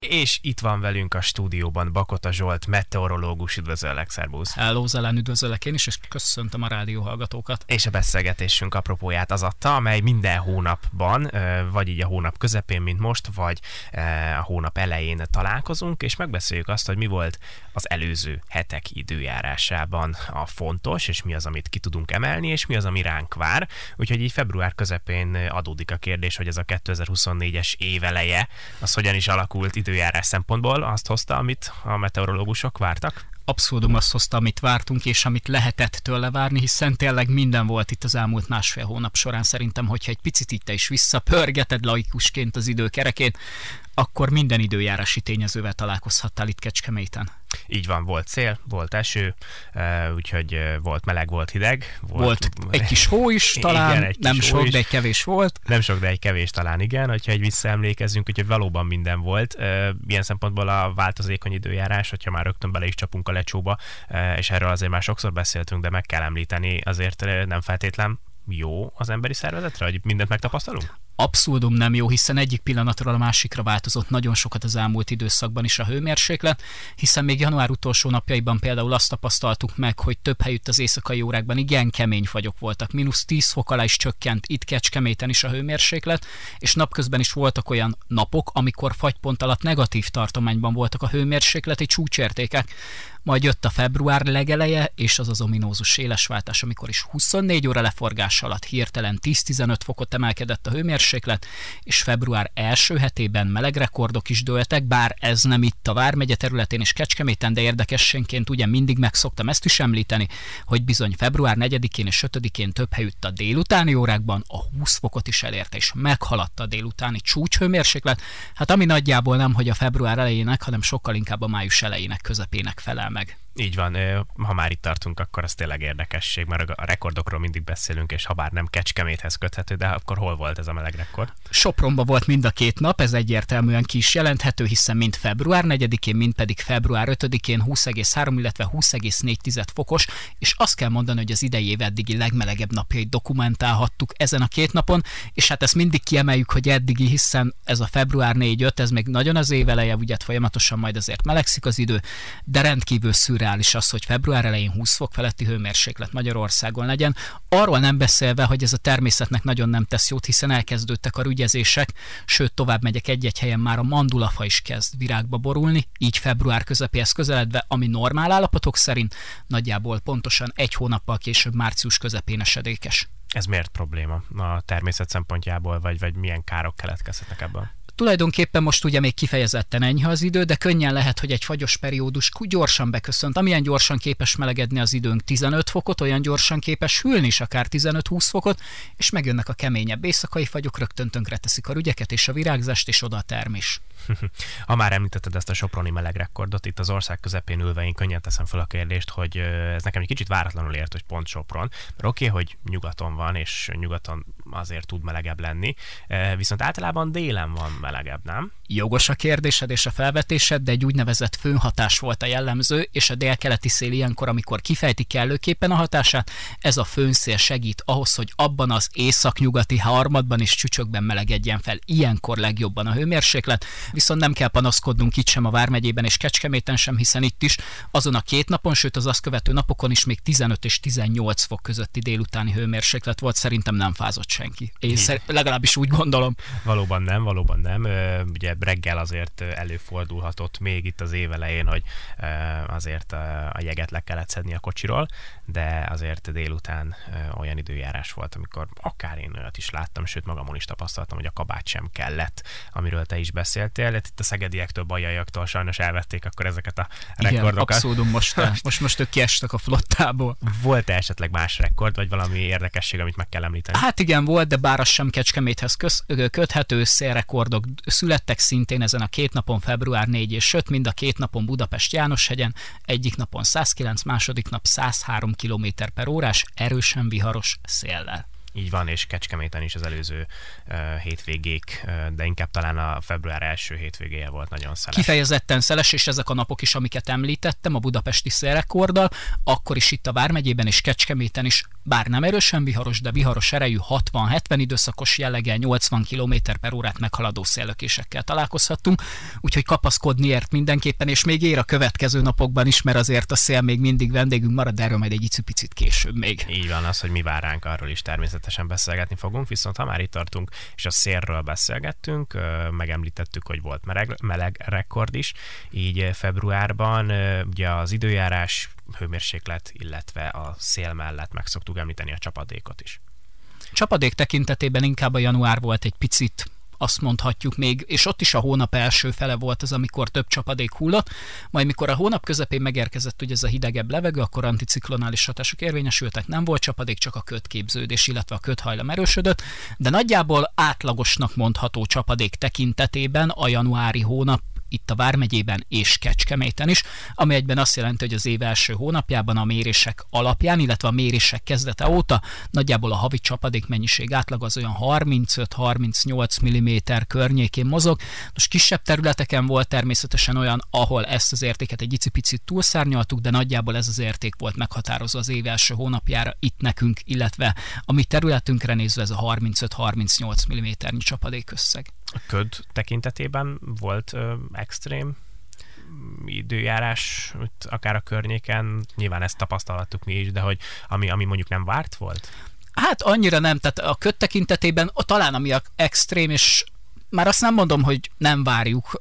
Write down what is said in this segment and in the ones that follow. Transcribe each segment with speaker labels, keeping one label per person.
Speaker 1: És itt van velünk a stúdióban Bakota Zsolt, meteorológus, üdvözöllek, szervusz!
Speaker 2: Hello, Zelen, üdvözöllek én is, és köszöntöm a rádió hallgatókat.
Speaker 1: És a beszélgetésünk apropóját az adta, amely minden hónapban, vagy így a hónap közepén, mint most, vagy a hónap elején találkozunk, és megbeszéljük azt, hogy mi volt az előző hetek időjárásában a fontos, és mi az, amit ki tudunk emelni, és mi az, ami ránk vár. Úgyhogy így február közepén adódik a kérdés, hogy ez a 2024-es éveleje, az hogyan is alakult időjárás szempontból, azt hozta, amit a meteorológusok vártak?
Speaker 2: abszurdum azt hozta, amit vártunk, és amit lehetett tőle várni, hiszen tényleg minden volt itt az elmúlt másfél hónap során. Szerintem, hogyha egy picit itt is visszapörgeted laikusként az időkerekén, akkor minden időjárási tényezővel találkozhattál itt Kecskeméten.
Speaker 1: Így van, volt szél, volt eső, úgyhogy volt meleg, volt hideg.
Speaker 2: Volt, volt egy kis hó is talán, igen, egy nem sok, is. de egy kevés volt.
Speaker 1: Nem sok, de egy kevés talán igen, hogyha egy visszaemlékezünk, úgyhogy valóban minden volt. Ilyen szempontból a változékony időjárás, hogyha már rögtön bele is csapunk a lecsóba, és erről azért már sokszor beszéltünk, de meg kell említeni, azért nem feltétlen jó az emberi szervezetre, hogy mindent megtapasztalunk?
Speaker 2: Abszurdum nem jó, hiszen egyik pillanatról a másikra változott nagyon sokat az elmúlt időszakban is a hőmérséklet, hiszen még január utolsó napjaiban például azt tapasztaltuk meg, hogy több helyütt az éjszakai órákban igen kemény fagyok voltak, mínusz 10 fok alá is csökkent itt Kecskeméten is a hőmérséklet, és napközben is voltak olyan napok, amikor fagypont alatt negatív tartományban voltak a hőmérsékleti csúcsértékek. Majd jött a február legeleje, és az az ominózus élesváltás, amikor is 24 óra leforgás alatt hirtelen 10-15 fokot emelkedett a hőmérséklet, és február első hetében meleg rekordok is dőltek, bár ez nem itt a Vármegye területén és Kecskeméten, de érdekessénként ugye mindig megszoktam ezt is említeni, hogy bizony február 4-én és 5-én több helyütt a délutáni órákban a 20 fokot is elérte, és meghaladta a délutáni csúcshőmérséklet, hát ami nagyjából nem, hogy a február elejének, hanem sokkal inkább a május elejének közepének felel meg.
Speaker 1: Így van, ha már itt tartunk, akkor az tényleg érdekesség, mert a rekordokról mindig beszélünk, és ha bár nem Kecskeméthez köthető, de akkor hol volt ez a meleg rekord?
Speaker 2: Sopronba volt mind a két nap, ez egyértelműen ki is jelenthető, hiszen mind február 4-én, mind pedig február 5-én 20,3, illetve 20,4 fokos, és azt kell mondani, hogy az idei év eddigi legmelegebb napjait dokumentálhattuk ezen a két napon, és hát ezt mindig kiemeljük, hogy eddigi, hiszen ez a február 4-5, ez még nagyon az év eleje, ugye folyamatosan majd azért melegszik az idő, de rendkívül szürreális irreális az, hogy február elején 20 fok feletti hőmérséklet Magyarországon legyen. Arról nem beszélve, hogy ez a természetnek nagyon nem tesz jót, hiszen elkezdődtek a rügyezések, sőt tovább megyek egy-egy helyen már a mandulafa is kezd virágba borulni, így február közepéhez közeledve, ami normál állapotok szerint nagyjából pontosan egy hónappal később március közepén esedékes.
Speaker 1: Ez miért probléma a természet szempontjából, vagy, vagy milyen károk keletkezhetnek ebből?
Speaker 2: Tulajdonképpen most ugye még kifejezetten enyhe az idő, de könnyen lehet, hogy egy fagyos periódus gyorsan beköszönt. Amilyen gyorsan képes melegedni az időnk 15 fokot, olyan gyorsan képes hűlni is akár 15-20 fokot, és megjönnek a keményebb éjszakai fagyok, rögtön tönkreteszik a rügyeket és a virágzást, és oda a termés.
Speaker 1: ha már említetted ezt a soproni melegrekordot, itt az ország közepén ülve én könnyen teszem fel a kérdést, hogy ez nekem egy kicsit váratlanul ért, hogy pont Sopron. Mert oké, okay, hogy nyugaton van, és nyugaton azért tud melegebb lenni, viszont általában délen van melegebb, nem?
Speaker 2: Jogos a kérdésed és a felvetésed, de egy úgynevezett főhatás volt a jellemző, és a délkeleti szél ilyenkor, amikor kifejti kellőképpen a hatását, ez a főnszél segít ahhoz, hogy abban az északnyugati harmadban és csücsökben melegedjen fel ilyenkor legjobban a hőmérséklet, viszont nem kell panaszkodnunk itt sem a Vármegyében és Kecskeméten sem, hiszen itt is azon a két napon, sőt az azt követő napokon is még 15 és 18 fok közötti délutáni hőmérséklet volt, szerintem nem fázott senki. Én szer- legalábbis úgy gondolom.
Speaker 1: Valóban nem, valóban nem. Ugye reggel azért előfordulhatott még itt az évelején, hogy azért a jeget le kellett szedni a kocsiról, de azért délután olyan időjárás volt, amikor akár én olyat is láttam, sőt magamon is tapasztaltam, hogy a kabát sem kellett, amiről te is beszéltél. Itt a szegediektől, bajaiaktól sajnos elvették akkor ezeket a rekordokat. Igen,
Speaker 2: abszolút most, most, most ők kiestek a flottából.
Speaker 1: Volt-e esetleg más rekord, vagy valami érdekesség, amit meg kell említeni?
Speaker 2: Hát igen, volt, de bár az sem Kecskeméthez köz, köthető szélrekordok születtek szintén ezen a két napon, február 4 és 5, mind a két napon Budapest Jánoshegyen, egyik napon 109, második nap 103 km per órás, erősen viharos széllel.
Speaker 1: Így van, és Kecskeméten is az előző uh, hétvégék, uh, de inkább talán a február első hétvégéje volt nagyon szeles.
Speaker 2: Kifejezetten szeles, és ezek a napok is, amiket említettem, a budapesti szélrekorddal, akkor is itt a Vármegyében és Kecskeméten is bár nem erősen viharos, de viharos erejű 60-70 időszakos jelleggel 80 km per órát meghaladó széllökésekkel találkozhattunk, úgyhogy kapaszkodni ért mindenképpen, és még ér a következő napokban is, mert azért a szél még mindig vendégünk marad, de erről majd egy picit később még.
Speaker 1: Így van, az, hogy mi vár ránk, arról is természetesen beszélgetni fogunk, viszont ha már itt tartunk, és a szélről beszélgettünk, megemlítettük, hogy volt meleg, meleg rekord is, így februárban ugye az időjárás, hőmérséklet, illetve a szél mellett meg szoktuk említeni a csapadékot is.
Speaker 2: Csapadék tekintetében inkább a január volt egy picit azt mondhatjuk még, és ott is a hónap első fele volt az, amikor több csapadék hullott, majd mikor a hónap közepén megérkezett ugye ez a hidegebb levegő, akkor anticiklonális hatások érvényesültek, nem volt csapadék, csak a kötképződés, illetve a köthajlam erősödött, de nagyjából átlagosnak mondható csapadék tekintetében a januári hónap itt a Vármegyében és Kecskeméten is, ami egyben azt jelenti, hogy az év első hónapjában a mérések alapján, illetve a mérések kezdete óta nagyjából a havi csapadék mennyiség átlag az olyan 35-38 mm környékén mozog. Most kisebb területeken volt természetesen olyan, ahol ezt az értéket egy icipicit túlszárnyaltuk, de nagyjából ez az érték volt meghatározva az év első hónapjára itt nekünk, illetve a mi területünkre nézve ez a 35-38 mm csapadék összeg.
Speaker 1: A köd tekintetében volt ö, extrém időjárás, akár a környéken, nyilván ezt tapasztalhattuk mi is, de hogy ami, ami mondjuk nem várt volt?
Speaker 2: Hát annyira nem, tehát a köd tekintetében talán ami a extrém, és már azt nem mondom, hogy nem várjuk,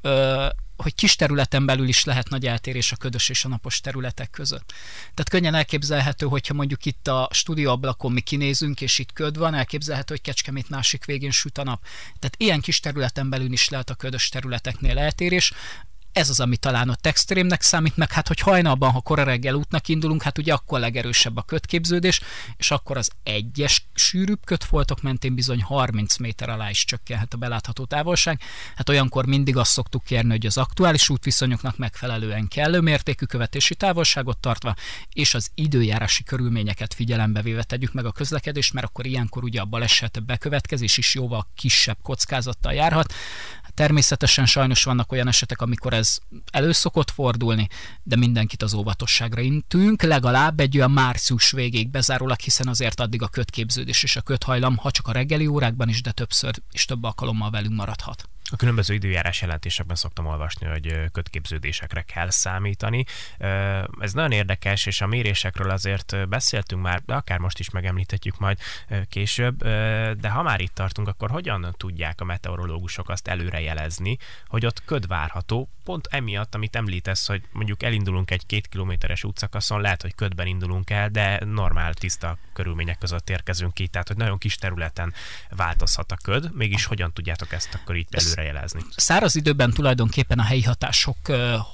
Speaker 2: hogy kis területen belül is lehet nagy eltérés a ködös és a napos területek között. Tehát könnyen elképzelhető, hogyha mondjuk itt a stúdióablakon mi kinézünk, és itt köd van, elképzelhető, hogy Kecskemét másik végén süt a nap. Tehát ilyen kis területen belül is lehet a ködös területeknél eltérés ez az, ami talán ott extrémnek számít, meg hát, hogy hajnalban, ha kora reggel útnak indulunk, hát ugye akkor legerősebb a kötképződés, és akkor az egyes sűrűbb kötfoltok mentén bizony 30 méter alá is csökkenhet a belátható távolság. Hát olyankor mindig azt szoktuk kérni, hogy az aktuális útviszonyoknak megfelelően kellő mértékű követési távolságot tartva, és az időjárási körülményeket figyelembe véve tegyük meg a közlekedést, mert akkor ilyenkor ugye a baleset bekövetkezés is jóval kisebb kockázattal járhat. Természetesen sajnos vannak olyan esetek, amikor ez előszokott fordulni, de mindenkit az óvatosságra intünk, legalább egy olyan március végéig bezárólag, hiszen azért addig a kötképződés és a köthajlam, ha csak a reggeli órákban is, de többször és több alkalommal velünk maradhat.
Speaker 1: A különböző időjárás jelentésekben szoktam olvasni, hogy kötképződésekre kell számítani. Ez nagyon érdekes, és a mérésekről azért beszéltünk már, de akár most is megemlíthetjük majd később, de ha már itt tartunk, akkor hogyan tudják a meteorológusok azt előrejelezni, hogy ott köd várható, pont emiatt, amit említesz, hogy mondjuk elindulunk egy két kilométeres útszakaszon, lehet, hogy ködben indulunk el, de normál, tiszta körülmények között érkezünk ki, tehát hogy nagyon kis területen változhat a köd, mégis hogyan tudjátok ezt akkor itt előre előrejelezni.
Speaker 2: Száraz időben tulajdonképpen a helyi hatások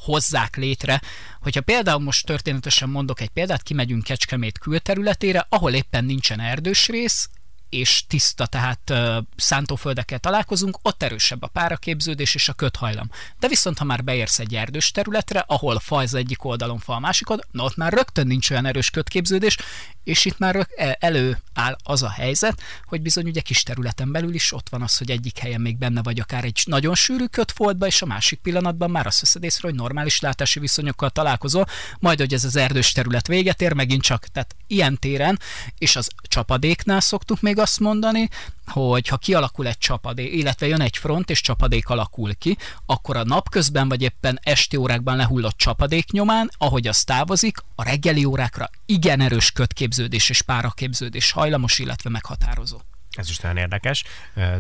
Speaker 2: hozzák létre, hogyha például most történetesen mondok egy példát, kimegyünk Kecskemét külterületére, ahol éppen nincsen erdős rész, és tiszta, tehát szántóföldekkel találkozunk, ott erősebb a páraképződés és a köthajlam. De viszont, ha már beérsz egy erdős területre, ahol fa az egyik oldalon, fa a másik oldalon, na ott már rögtön nincs olyan erős kötképződés, és itt már e, előáll az a helyzet, hogy bizony ugye kis területen belül is ott van az, hogy egyik helyen még benne vagy akár egy nagyon sűrű kötfoltba, és a másik pillanatban már azt veszed észre, hogy normális látási viszonyokkal találkozol, majd hogy ez az erdős terület véget ér, megint csak, tehát ilyen téren, és az csapadéknál szoktuk még azt mondani, hogy ha kialakul egy csapadék, illetve jön egy front és csapadék alakul ki, akkor a napközben vagy éppen esti órákban lehullott csapadék nyomán, ahogy az távozik, a reggeli órákra igen erős kötképződés és páraképződés hajlamos, illetve meghatározó.
Speaker 1: Ez is nagyon érdekes,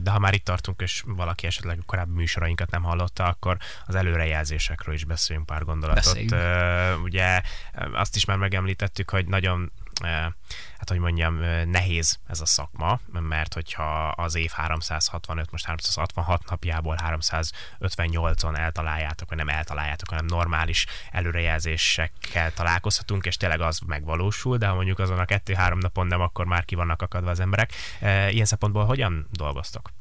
Speaker 1: de ha már itt tartunk, és valaki esetleg korábbi műsorainkat nem hallotta, akkor az előrejelzésekről is beszéljünk pár gondolatot. Beszéljünk. Ugye azt is már megemlítettük, hogy nagyon hát hogy mondjam, nehéz ez a szakma, mert hogyha az év 365, most 366 napjából 358-on eltaláljátok, vagy nem eltaláljátok, hanem normális előrejelzésekkel találkozhatunk, és tényleg az megvalósul, de ha mondjuk azon a kettő-három napon nem, akkor már ki vannak akadva az emberek. Ilyen szempontból hogyan dolgoztok?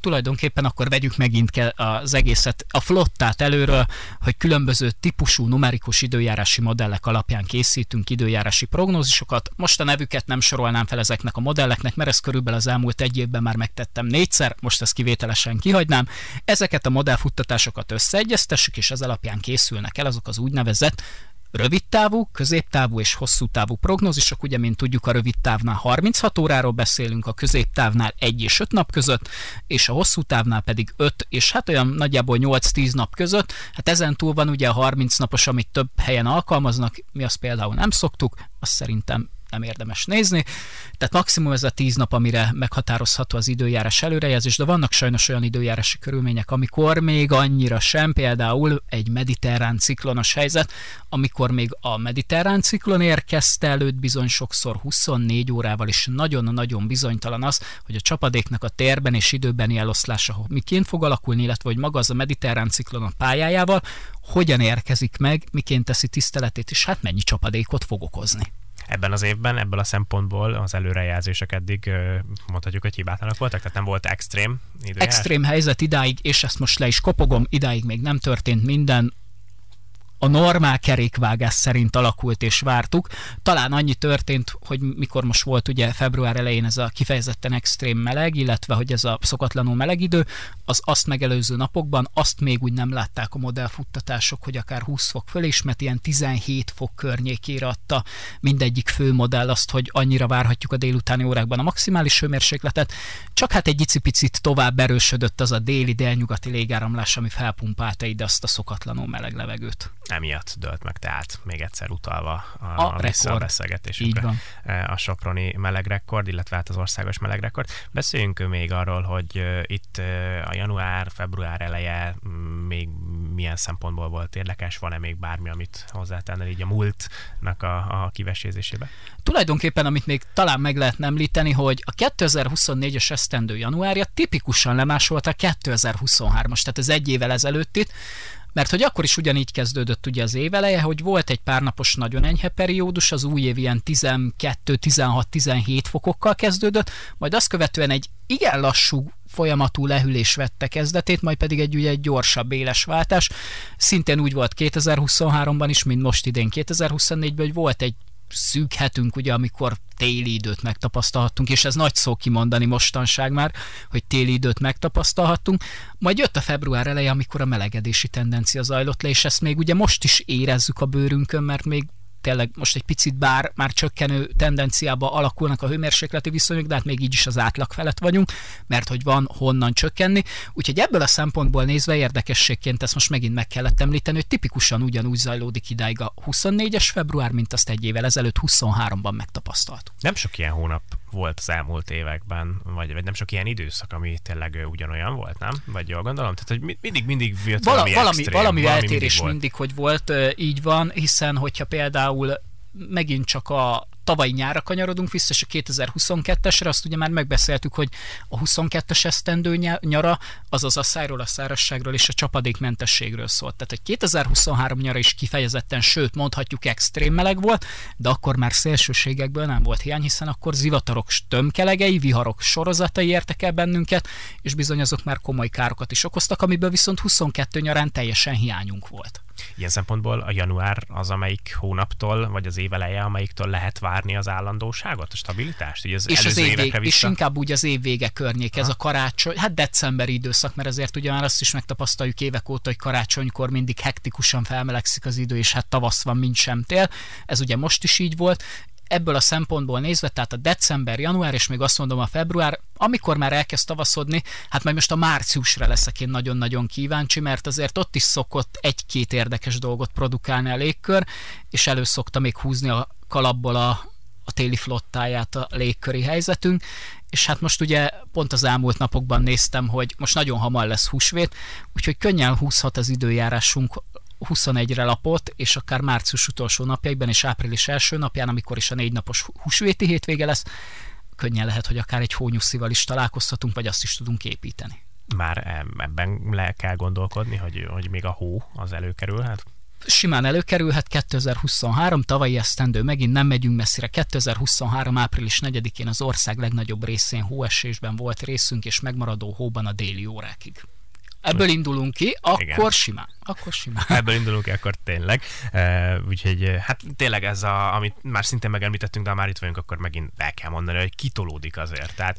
Speaker 2: Tulajdonképpen akkor vegyük megint az egészet, a flottát előről, hogy különböző típusú numerikus időjárási modellek alapján készítünk időjárási prognózisokat. Most a nevüket nem sorolnám fel ezeknek a modelleknek, mert ezt körülbelül az elmúlt egy évben már megtettem négyszer, most ezt kivételesen kihagynám. Ezeket a modellfuttatásokat összeegyeztessük, és ez alapján készülnek el azok az úgynevezett rövid távú, középtávú és hosszú távú prognózisok, ugye, mint tudjuk, a rövid távnál 36 óráról beszélünk, a középtávnál 1 és 5 nap között, és a hosszú távnál pedig 5 és hát olyan nagyjából 8-10 nap között. Hát ezen túl van ugye a 30 napos, amit több helyen alkalmaznak, mi azt például nem szoktuk, azt szerintem nem érdemes nézni. Tehát maximum ez a tíz nap, amire meghatározható az időjárás előrejelzés, de vannak sajnos olyan időjárási körülmények, amikor még annyira sem, például egy mediterrán ciklonos helyzet, amikor még a mediterrán ciklon érkezte előtt bizony sokszor 24 órával, és nagyon-nagyon bizonytalan az, hogy a csapadéknak a térben és időbeni eloszlása miként fog alakulni, illetve hogy maga az a mediterrán ciklon a pályájával, hogyan érkezik meg, miként teszi tiszteletét, és hát mennyi csapadékot fog okozni
Speaker 1: ebben az évben, ebből a szempontból az előrejelzések eddig mondhatjuk, hogy hibátlanak voltak, tehát nem volt extrém időjárás?
Speaker 2: Extrém helyzet idáig, és ezt most le is kopogom, idáig még nem történt minden, a normál kerékvágás szerint alakult és vártuk. Talán annyi történt, hogy mikor most volt ugye február elején ez a kifejezetten extrém meleg, illetve hogy ez a szokatlanul meleg idő, az azt megelőző napokban azt még úgy nem látták a modellfuttatások, hogy akár 20 fok fölé is, mert ilyen 17 fok környékére adta mindegyik fő modell azt, hogy annyira várhatjuk a délutáni órákban a maximális hőmérsékletet, csak hát egy icipicit tovább erősödött az a déli délnyugati légáramlás, ami felpumpálta ide azt a szokatlanul meleg levegőt
Speaker 1: emiatt dölt meg, tehát még egyszer utalva a, a, a visszabeszélgetésünkre a Soproni melegrekord, illetve hát az országos melegrekord. Beszéljünk még arról, hogy itt a január-február eleje még milyen szempontból volt érdekes, van-e még bármi, amit hozzátennél így a múltnak a, a kivesézésébe?
Speaker 2: Tulajdonképpen, amit még talán meg lehet említeni, hogy a 2024-es esztendő januárja tipikusan lemásolta a 2023-as, tehát az egy évvel ezelőtt itt, mert hogy akkor is ugyanígy kezdődött ugye az éveleje, hogy volt egy pár napos nagyon enyhe periódus, az új év ilyen 12, 16, 17 fokokkal kezdődött, majd azt követően egy igen lassú folyamatú lehűlés vette kezdetét, majd pedig egy ugye egy gyorsabb éles váltás. Szintén úgy volt 2023-ban is, mint most idén 2024-ben, hogy volt egy szűk hetünk, ugye, amikor téli időt megtapasztalhattunk, és ez nagy szó kimondani mostanság már, hogy téli időt megtapasztalhattunk. Majd jött a február eleje, amikor a melegedési tendencia zajlott le, és ezt még ugye most is érezzük a bőrünkön, mert még tényleg most egy picit bár már csökkenő tendenciába alakulnak a hőmérsékleti viszonyok, de hát még így is az átlag felett vagyunk, mert hogy van honnan csökkenni. Úgyhogy ebből a szempontból nézve érdekességként ezt most megint meg kellett említeni, hogy tipikusan ugyanúgy zajlódik idáig a 24-es február, mint azt egy évvel ezelőtt 23-ban megtapasztaltuk.
Speaker 1: Nem sok ilyen hónap volt az elmúlt években, vagy, vagy nem sok ilyen időszak, ami tényleg ugyanolyan volt, nem? Vagy jól gondolom? Tehát, hogy mindig, mindig jött Vala, valami,
Speaker 2: valami,
Speaker 1: extrém,
Speaker 2: valami, valami eltérés mindig, mindig, hogy volt, így van, hiszen hogyha például megint csak a tavalyi nyára kanyarodunk vissza, és a 2022-esre azt ugye már megbeszéltük, hogy a 22-es esztendő nyara az az asszályról, a szárazságról és a csapadékmentességről szólt. Tehát egy 2023 nyara is kifejezetten, sőt mondhatjuk extrém meleg volt, de akkor már szélsőségekből nem volt hiány, hiszen akkor zivatarok tömkelegei, viharok sorozatai értek el bennünket, és bizony azok már komoly károkat is okoztak, amiből viszont 22 nyarán teljesen hiányunk volt.
Speaker 1: Ilyen szempontból a január az, amelyik hónaptól, vagy az éveleje, amelyiktől lehet várni az állandóságot, a stabilitást? Így az
Speaker 2: és, az év vég, és inkább úgy az év vége környék, ez ha? a karácsony, hát decemberi időszak, mert azért ugye már azt is megtapasztaljuk évek óta, hogy karácsonykor mindig hektikusan felmelegszik az idő, és hát tavasz van, mint sem tél. Ez ugye most is így volt, ebből a szempontból nézve, tehát a december, január, és még azt mondom a február, amikor már elkezd tavaszodni, hát majd most a márciusra leszek én nagyon-nagyon kíváncsi, mert azért ott is szokott egy-két érdekes dolgot produkálni a légkör, és elő szokta még húzni a kalapból a, a téli flottáját a légköri helyzetünk, és hát most ugye pont az elmúlt napokban néztem, hogy most nagyon hamar lesz húsvét, úgyhogy könnyen húzhat az időjárásunk 21-re lapot, és akár március utolsó napjaiban és április első napján, amikor is a négy napos húsvéti hétvége lesz, könnyen lehet, hogy akár egy hónyuszival is találkozhatunk, vagy azt is tudunk építeni.
Speaker 1: Már ebben le kell gondolkodni, hogy, hogy még a hó az előkerülhet?
Speaker 2: simán előkerülhet 2023, tavalyi esztendő, megint nem megyünk messzire, 2023. április 4-én az ország legnagyobb részén hóesésben volt részünk, és megmaradó hóban a déli órákig. Ebből indulunk ki, akkor Igen. simán. Akkor simán.
Speaker 1: Ebből indulunk ki, akkor tényleg. Uh, úgyhogy hát tényleg ez, a, amit már szintén megemlítettünk, de ha már itt vagyunk, akkor megint el kell mondani, hogy kitolódik azért. Tehát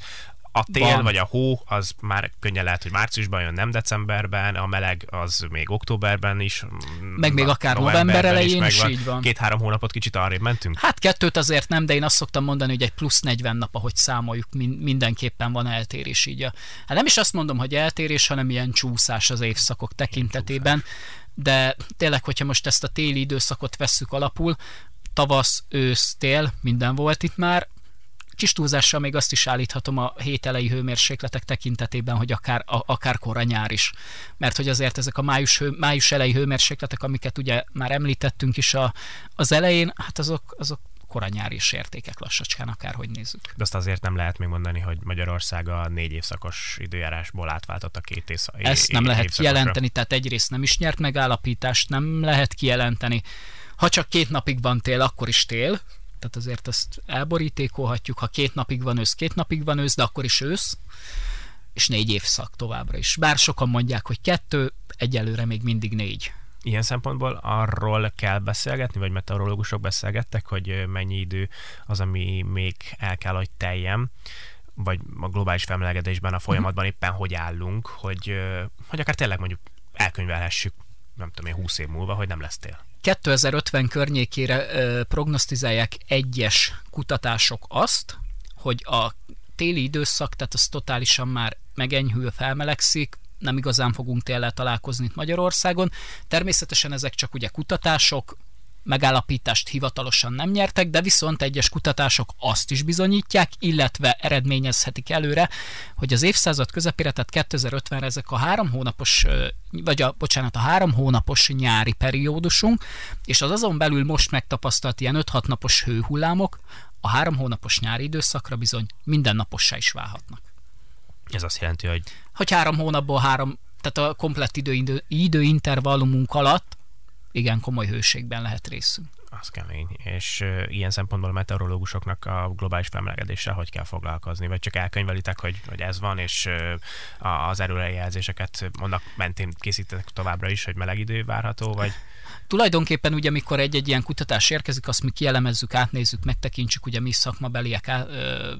Speaker 1: a tél
Speaker 2: Van.
Speaker 1: vagy a hó az már könnyen lehet, hogy márciusban jön, nem decemberben, a meleg az még októberben is. mm,
Speaker 2: Meg még akár november elején is
Speaker 1: megvan.
Speaker 2: így van.
Speaker 1: Két-három hónapot kicsit arrébb mentünk.
Speaker 2: Hát kettőt azért nem, de én azt szoktam mondani, hogy egy plusz 40 nap, ahogy számoljuk, min- mindenképpen van eltérés így. A, hát nem is azt mondom, hogy eltérés, hanem ilyen csúszás az évszakok tekintetében, de tényleg, hogyha most ezt a téli időszakot vesszük alapul, tavasz, ősz, tél, minden volt itt már, kis túlzással még azt is állíthatom a hét elejé hőmérsékletek tekintetében, hogy akár, a, akár kora nyár is. Mert hogy azért ezek a május, hő, május elejé hőmérsékletek, amiket ugye már említettünk is a, az elején, hát azok, azok kora nyári is értékek lassacskán, akárhogy nézzük.
Speaker 1: De azt azért nem lehet még mondani, hogy Magyarország a négy évszakos időjárásból átváltott a két ész,
Speaker 2: Ezt nem lehet kijelenteni, tehát egyrészt nem is nyert megállapítást, nem lehet kijelenteni. Ha csak két napig van tél, akkor is tél, tehát azért ezt elborítékolhatjuk. Ha két napig van ősz, két napig van ősz, de akkor is ősz, és négy évszak továbbra is. Bár sokan mondják, hogy kettő, egyelőre még mindig négy.
Speaker 1: Ilyen szempontból arról kell beszélgetni, vagy meteorológusok beszélgettek, hogy mennyi idő az, ami még el kell, hogy teljem, vagy a globális felmelegedésben a folyamatban éppen hogy állunk, hogy, hogy akár tényleg mondjuk elkönyvelhessük, nem tudom én, 20 év múlva, hogy nem lesz tél.
Speaker 2: 2050 környékére ö, prognosztizálják egyes kutatások azt, hogy a téli időszak, tehát az totálisan már megenyhül, felmelegszik, nem igazán fogunk téllel találkozni itt Magyarországon. Természetesen ezek csak ugye kutatások, megállapítást hivatalosan nem nyertek, de viszont egyes kutatások azt is bizonyítják, illetve eredményezhetik előre, hogy az évszázad közepére, tehát 2050-re ezek a három hónapos, vagy a, bocsánat, a három hónapos nyári periódusunk, és az azon belül most megtapasztalt ilyen 5-6 napos hőhullámok, a három hónapos nyári időszakra bizony mindennapossá is válhatnak.
Speaker 1: Ez azt jelenti, hogy
Speaker 2: Hogy három hónapból három, tehát a komplett idő, idő, időintervallumunk alatt igen komoly hőségben lehet részünk.
Speaker 1: Az kemény. És ö, ilyen szempontból a meteorológusoknak a globális felmelegedéssel hogy kell foglalkozni? Vagy csak elkönyvelitek, hogy, hogy ez van, és a- az erőrejelzéseket annak mentén készítetek továbbra is, hogy meleg idő várható, vagy
Speaker 2: Tulajdonképpen ugye, amikor egy-egy ilyen kutatás érkezik, azt mi kielemezzük, átnézzük, megtekintsük, ugye mi szakmabeliek á, ö,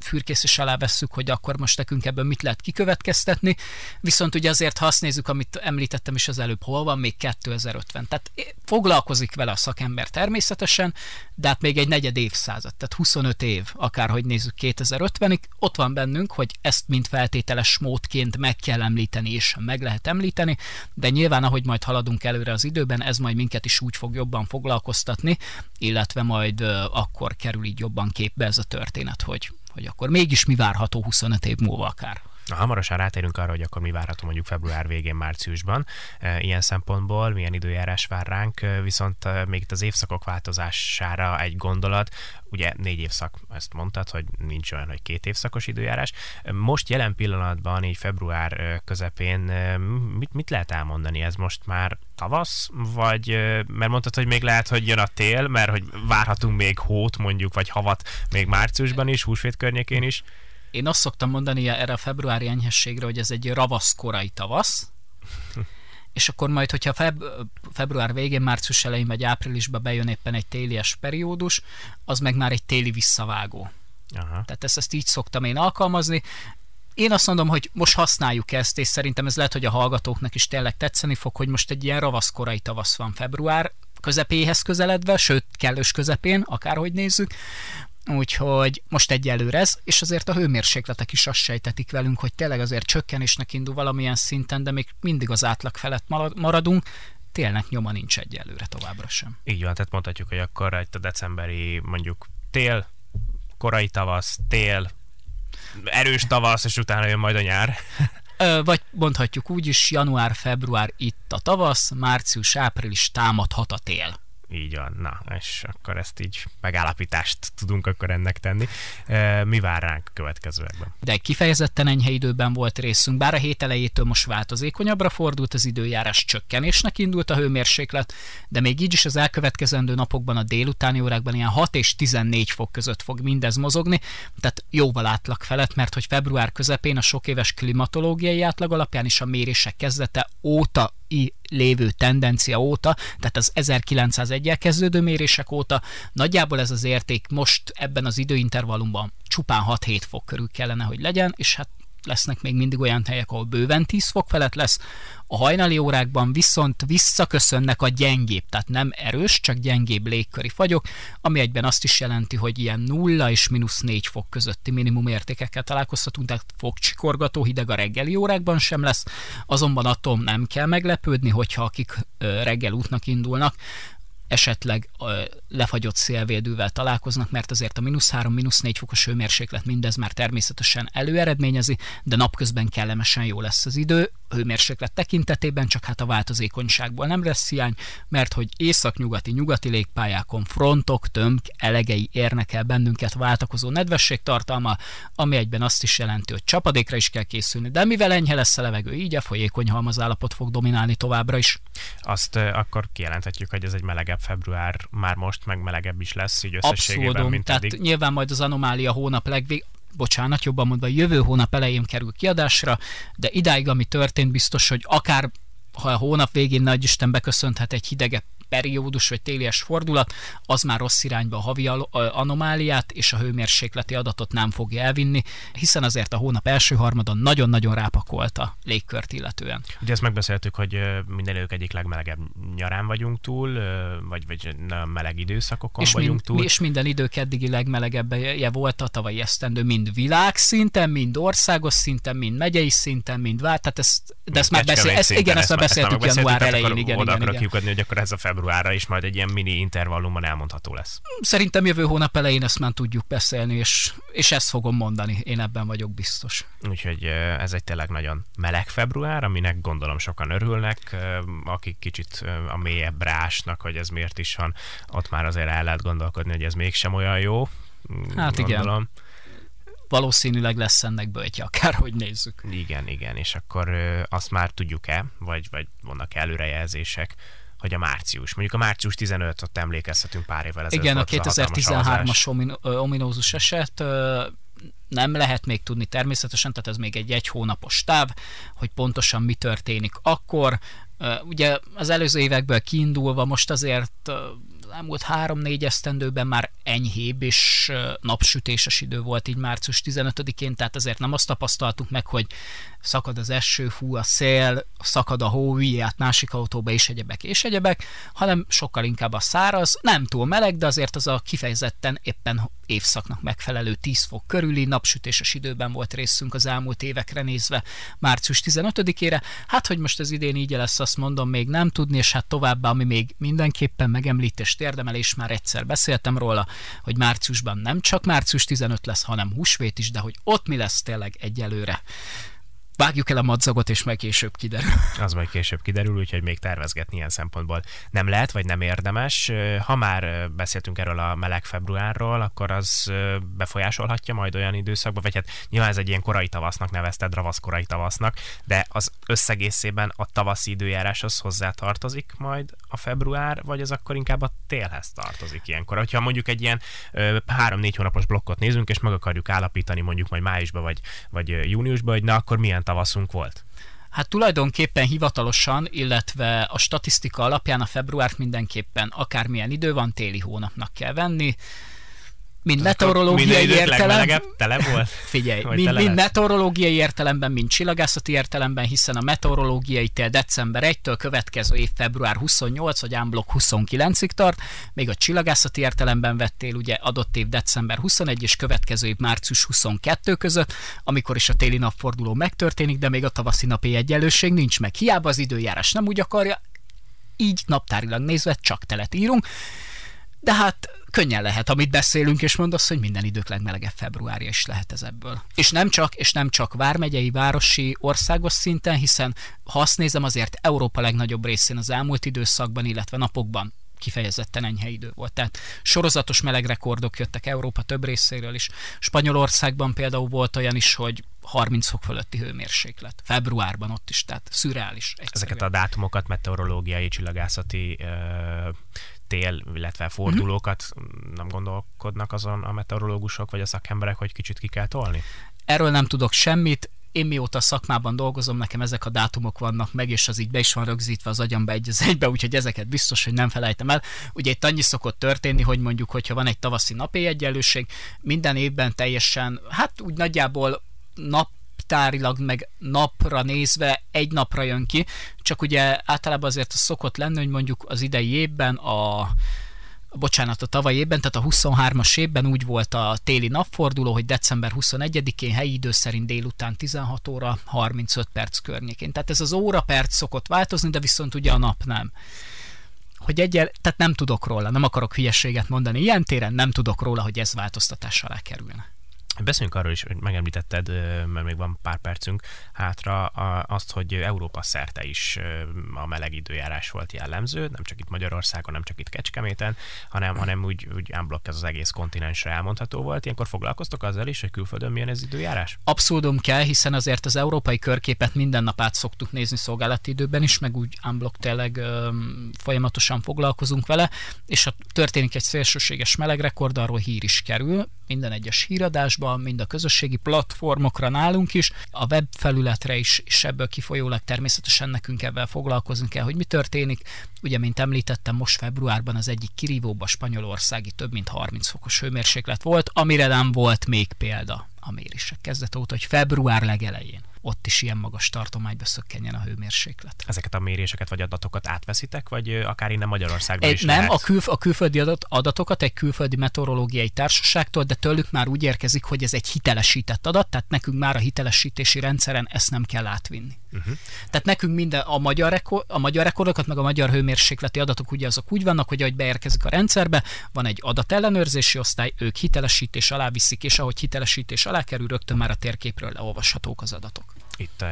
Speaker 2: fürkészés alá vesszük, hogy akkor most nekünk ebből mit lehet kikövetkeztetni. Viszont ugye azért, ha azt nézzük, amit említettem is az előbb, hol van még 2050. Tehát foglalkozik vele a szakember természetesen, de hát még egy negyed évszázad, tehát 25 év, akárhogy nézzük 2050-ig, ott van bennünk, hogy ezt mint feltételes módként meg kell említeni, és meg lehet említeni, de nyilván, ahogy majd haladunk előre az időben, ez majd minket is úgy fog jobban foglalkoztatni, illetve majd akkor kerül így jobban képbe ez a történet, hogy, hogy akkor mégis mi várható 25 év múlva akár.
Speaker 1: Na, hamarosan rátérünk arra, hogy akkor mi várható mondjuk február végén, márciusban. E, Ilyen szempontból milyen időjárás vár ránk, e, viszont e, még itt az évszakok változására egy gondolat. Ugye négy évszak, ezt mondtad, hogy nincs olyan, hogy két évszakos időjárás. Most jelen pillanatban, így február közepén mit, mit lehet elmondani? Ez most már tavasz, vagy mert mondtad, hogy még lehet, hogy jön a tél, mert hogy várhatunk még hót mondjuk, vagy havat még márciusban is, húsvét környékén is.
Speaker 2: Én azt szoktam mondani erre a februári enyhességre, hogy ez egy ravasz korai tavasz, és akkor majd, hogyha feb, február végén, március elején vagy áprilisban bejön éppen egy télies periódus, az meg már egy téli visszavágó.
Speaker 1: Aha.
Speaker 2: Tehát ezt, ezt így szoktam én alkalmazni. Én azt mondom, hogy most használjuk ezt, és szerintem ez lehet, hogy a hallgatóknak is tényleg tetszeni fog, hogy most egy ilyen ravasz korai tavasz van február közepéhez közeledve, sőt, kellős közepén, akárhogy nézzük. Úgyhogy most egyelőre ez, és azért a hőmérsékletek is azt sejtetik velünk, hogy tényleg azért csökkenésnek indul valamilyen szinten, de még mindig az átlag felett marad- maradunk. Télnek nyoma nincs egyelőre továbbra sem.
Speaker 1: Így van, tehát mondhatjuk, hogy akkor itt a decemberi mondjuk tél, korai tavasz, tél, erős tavasz, és utána jön majd a nyár.
Speaker 2: Vagy mondhatjuk úgy is, január-február itt a tavasz, március-április támadhat a tél.
Speaker 1: Így van, na, és akkor ezt így megállapítást tudunk akkor ennek tenni. E, Mi vár ránk a következőekben?
Speaker 2: De kifejezetten enyhe időben volt részünk, bár a hét elejétől most változékonyabbra fordult az időjárás, csökkenésnek indult a hőmérséklet, de még így is az elkövetkezendő napokban a délutáni órákban ilyen 6 és 14 fok között fog mindez mozogni, tehát jóval átlag felett, mert hogy február közepén a sok éves klimatológiai átlag alapján is a mérések kezdete óta lévő tendencia óta, tehát az 1901-el kezdődő mérések óta. Nagyjából ez az érték most ebben az időintervallumban csupán 6-7 fok körül kellene, hogy legyen, és hát lesznek még mindig olyan helyek, ahol bőven 10 fok felett lesz, a hajnali órákban viszont visszaköszönnek a gyengébb, tehát nem erős, csak gyengébb légköri fagyok, ami egyben azt is jelenti, hogy ilyen 0 és mínusz 4 fok közötti minimum értékekkel találkozhatunk, tehát fogcsikorgató hideg a reggeli órákban sem lesz, azonban attól nem kell meglepődni, hogyha akik reggel útnak indulnak, esetleg lefagyott szélvédővel találkoznak, mert azért a mínusz 3, mínusz 4 fokos hőmérséklet mindez már természetesen előeredményezi, de napközben kellemesen jó lesz az idő, hőmérséklet tekintetében, csak hát a változékonyságból nem lesz hiány, mert hogy északnyugati, nyugati légpályákon frontok, tömk, elegei érnek el bennünket váltakozó nedvesség tartalma, ami egyben azt is jelenti, hogy csapadékra is kell készülni, de mivel enyhe lesz a levegő, így a folyékony halmazállapot fog dominálni továbbra is.
Speaker 1: Azt uh, akkor kijelenthetjük, hogy ez egy melegebb február már most, meg melegebb is lesz, így összességében,
Speaker 2: Abszolút,
Speaker 1: mint
Speaker 2: tehát
Speaker 1: eddig.
Speaker 2: nyilván majd az anomália hónap legvég, bocsánat, jobban mondva, jövő hónap elején kerül kiadásra, de idáig, ami történt, biztos, hogy akár ha a hónap végén nagy Isten beköszönthet egy hidegebb periódus vagy télies fordulat, az már rossz irányba a havi anomáliát és a hőmérsékleti adatot nem fogja elvinni, hiszen azért a hónap első harmadon nagyon-nagyon rápakolt a légkört illetően.
Speaker 1: Ugye ezt megbeszéltük, hogy minden idők egyik legmelegebb nyarán vagyunk túl, vagy, vagy meleg időszakokon
Speaker 2: és
Speaker 1: vagyunk
Speaker 2: mind,
Speaker 1: túl.
Speaker 2: És minden idők eddigi legmelegebbje volt a tavalyi esztendő, mind világszinten, mind országos szinten, mind megyei szinten, mind vár, tehát ezt, de ezt már beszél, ezt, igen, ezt már beszéltük január elején, igen, igen, igen.
Speaker 1: kiukadni, hogy akkor ez a februárra is majd egy ilyen mini intervallumban elmondható lesz.
Speaker 2: Szerintem jövő hónap elején ezt már tudjuk beszélni, és, és ezt fogom mondani, én ebben vagyok biztos.
Speaker 1: Úgyhogy ez egy tényleg nagyon meleg február, aminek gondolom sokan örülnek, akik kicsit a mélyebb rásnak, hogy ez miért is van, ott már azért el lehet gondolkodni, hogy ez mégsem olyan jó.
Speaker 2: Hát
Speaker 1: gondolom.
Speaker 2: igen valószínűleg lesz ennek böltje, akárhogy nézzük.
Speaker 1: Igen, igen, és akkor ö, azt már tudjuk-e, vagy, vagy vannak előrejelzések, hogy a március, mondjuk a március 15, ott emlékezhetünk pár évvel ezelőtt.
Speaker 2: Igen, a 2013-as ominózus eset nem lehet még tudni természetesen, tehát ez még egy egy hónapos táv, hogy pontosan mi történik akkor. Ugye az előző évekből kiindulva most azért elmúlt három-négy esztendőben már enyhébb és napsütéses idő volt így március 15-én, tehát azért nem azt tapasztaltuk meg, hogy szakad az eső, fú a szél, szakad a hó, át másik autóba és egyebek és egyebek, hanem sokkal inkább a száraz, nem túl meleg, de azért az a kifejezetten éppen évszaknak megfelelő 10 fok körüli napsütéses időben volt részünk az elmúlt évekre nézve március 15-ére. Hát, hogy most az idén így lesz, azt mondom, még nem tudni, és hát továbbá, ami még mindenképpen megemlítést érdemel, és már egyszer beszéltem róla, hogy márciusban nem csak március 15 lesz, hanem húsvét is, de hogy ott mi lesz tényleg egyelőre vágjuk el a madzagot, és meg később kiderül.
Speaker 1: Az majd később kiderül, úgyhogy még tervezgetni ilyen szempontból nem lehet, vagy nem érdemes. Ha már beszéltünk erről a meleg februárról, akkor az befolyásolhatja majd olyan időszakba, vagy hát nyilván ez egy ilyen korai tavasznak nevezted, ravasz korai tavasznak, de az összegészében a tavaszi időjáráshoz hozzá tartozik majd a február, vagy az akkor inkább a télhez tartozik ilyenkor. Hogyha mondjuk egy ilyen három-négy hónapos blokkot nézünk, és meg akarjuk állapítani mondjuk majd májusba, vagy, vagy júniusba, hogy na akkor milyen tavaszunk volt?
Speaker 2: Hát tulajdonképpen hivatalosan, illetve a statisztika alapján a februárt mindenképpen akármilyen idő van, téli hónapnak kell venni mind meteorológiai értelem...
Speaker 1: tele volt?
Speaker 2: Figyelj, mind, mind meteorológiai értelemben, mind csillagászati értelemben, hiszen a meteorológiai tél december 1-től következő év február 28 vagy ámblok 29-ig tart, még a csillagászati értelemben vettél ugye adott év december 21 és következő év március 22 között, amikor is a téli napforduló megtörténik, de még a tavaszi napi egyenlőség nincs meg. Hiába az időjárás nem úgy akarja, így naptárilag nézve csak telet írunk, de hát könnyen lehet, amit beszélünk, és mondasz, hogy minden idők legmelegebb februárja is lehet ez ebből. És nem csak, és nem csak vármegyei, városi, országos szinten, hiszen ha azt nézem, azért Európa legnagyobb részén az elmúlt időszakban, illetve napokban kifejezetten enyhe idő volt. Tehát sorozatos melegrekordok jöttek Európa több részéről is. Spanyolországban például volt olyan is, hogy 30 fok fölötti hőmérséklet. Februárban ott is, tehát. Egyszerűen.
Speaker 1: Ezeket a dátumokat meteorológiai, csillagászati tél, illetve fordulókat uh-huh. nem gondolkodnak azon a meteorológusok vagy a szakemberek, hogy kicsit ki kell tolni?
Speaker 2: Erről nem tudok semmit, én mióta szakmában dolgozom, nekem ezek a dátumok vannak meg, és az így be is van rögzítve az agyamba egy az egybe, úgyhogy ezeket biztos, hogy nem felejtem el. Ugye itt annyi szokott történni, hogy mondjuk, hogyha van egy tavaszi napi egyenlőség, minden évben teljesen, hát úgy nagyjából nap tárilag meg napra nézve egy napra jön ki, csak ugye általában azért az szokott lenni, hogy mondjuk az idei évben a bocsánat, a tavalyi évben, tehát a 23-as évben úgy volt a téli napforduló, hogy december 21-én helyi idő szerint délután 16 óra 35 perc környékén. Tehát ez az óra perc szokott változni, de viszont ugye a nap nem hogy egyel, tehát nem tudok róla, nem akarok hülyeséget mondani ilyen téren, nem tudok róla, hogy ez változtatás alá kerülne.
Speaker 1: Beszéljünk arról is, hogy megemlítetted, mert még van pár percünk hátra, azt, hogy Európa szerte is a meleg időjárás volt jellemző, nem csak itt Magyarországon, nem csak itt Kecskeméten, hanem, hanem úgy, úgy unblock ez az egész kontinensre elmondható volt. Ilyenkor foglalkoztok azzal is, hogy külföldön milyen ez időjárás?
Speaker 2: Abszurdum kell, hiszen azért az európai körképet minden nap át szoktuk nézni szolgálati időben is, meg úgy unblock tényleg folyamatosan foglalkozunk vele, és ha történik egy szélsőséges melegrekord, arról hír is kerül, minden egyes híradásban, mind a közösségi platformokra nálunk is, a web felületre is, és ebből kifolyólag természetesen nekünk ebben foglalkozni kell, hogy mi történik. Ugye, mint említettem, most februárban az egyik kirívóba spanyolországi több mint 30 fokos hőmérséklet volt, amire nem volt még példa a mérések kezdete óta, hogy február legelején ott is ilyen magas tartományba szökkenjen a hőmérséklet.
Speaker 1: Ezeket a méréseket vagy adatokat átveszitek, vagy akár innen Magyarországban is
Speaker 2: Nem,
Speaker 1: lehet?
Speaker 2: a, kül, a külföldi adat, adatokat egy külföldi meteorológiai társaságtól, de tőlük már úgy érkezik, hogy ez egy hitelesített adat, tehát nekünk már a hitelesítési rendszeren ezt nem kell átvinni. Uh-huh. Tehát nekünk minden a magyar, rekord, a magyar rekordokat, meg a magyar hőmérsékleti adatok ugye azok úgy vannak, hogy ahogy beérkezik a rendszerbe, van egy adatellenőrzési osztály, ők hitelesítés alá viszik, és ahogy hitelesítés alá kerül, rögtön már a térképről leolvashatók az adatok.
Speaker 1: Itt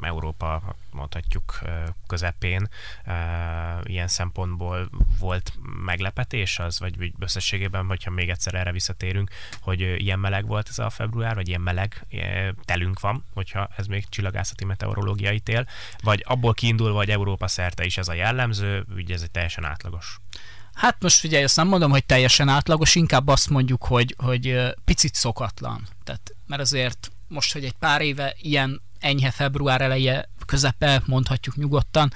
Speaker 1: Európa, mondhatjuk közepén ilyen szempontból volt meglepetés az, vagy összességében, hogyha még egyszer erre visszatérünk, hogy ilyen meleg volt ez a február, vagy ilyen meleg telünk van, hogyha ez még csillagászati meteorológiai tél, vagy abból kiindulva, hogy Európa szerte is ez a jellemző, ugye ez egy teljesen átlagos
Speaker 2: Hát most figyelj, azt nem mondom, hogy teljesen átlagos, inkább azt mondjuk, hogy, hogy picit szokatlan. Tehát, mert azért most, hogy egy pár éve ilyen enyhe február eleje, közepe, mondhatjuk nyugodtan,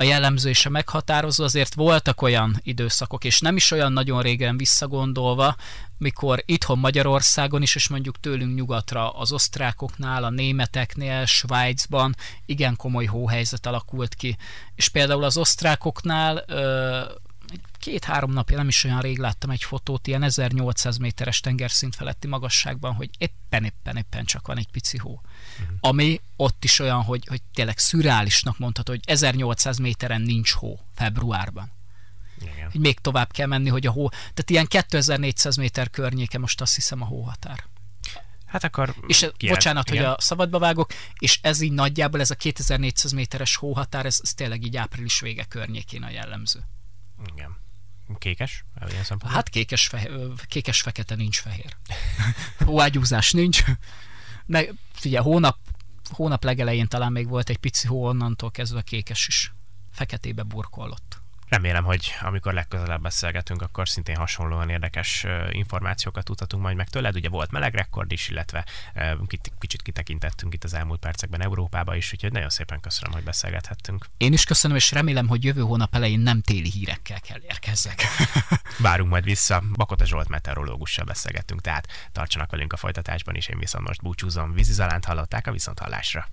Speaker 2: a jellemző és a meghatározó, azért voltak olyan időszakok, és nem is olyan nagyon régen visszagondolva, mikor itthon Magyarországon is, és mondjuk tőlünk nyugatra az osztrákoknál, a németeknél, Svájcban igen komoly hóhelyzet alakult ki. És például az osztrákoknál két-három napja, nem is olyan rég láttam egy fotót, ilyen 1800 méteres tengerszint feletti magasságban, hogy éppen, éppen, éppen csak van egy pici hó. Uh-huh. Ami ott is olyan, hogy, hogy tényleg szürálisnak mondható, hogy 1800 méteren nincs hó februárban. Igen. Hogy még tovább kell menni, hogy a hó, tehát ilyen 2400 méter környéke most azt hiszem a hóhatár.
Speaker 1: Hát akkor...
Speaker 2: És kiáll, bocsánat, igen. hogy a szabadba vágok, és ez így nagyjából, ez a 2400 méteres hóhatár, ez, ez tényleg így április vége környékén a jellemző.
Speaker 1: Igen. Kékes?
Speaker 2: Hát kékes, fehe, kékes fekete nincs fehér. Hóágyúzás nincs. Meg figyelj, hónap, hónap legelején talán még volt egy pici hó, onnantól kezdve kékes is feketébe burkollott.
Speaker 1: Remélem, hogy amikor legközelebb beszélgetünk, akkor szintén hasonlóan érdekes információkat tudhatunk majd meg tőled. Ugye volt meleg rekord is, illetve kicsit kitekintettünk itt az elmúlt percekben Európába is, úgyhogy nagyon szépen köszönöm, hogy beszélgethettünk.
Speaker 2: Én is köszönöm, és remélem, hogy jövő hónap elején nem téli hírekkel kell érkezzek.
Speaker 1: Várunk majd vissza. Bakota Zsolt meteorológussal beszélgettünk, tehát tartsanak velünk a folytatásban is. Én viszont most búcsúzom. Vízizalánt hallották a viszonthallásra.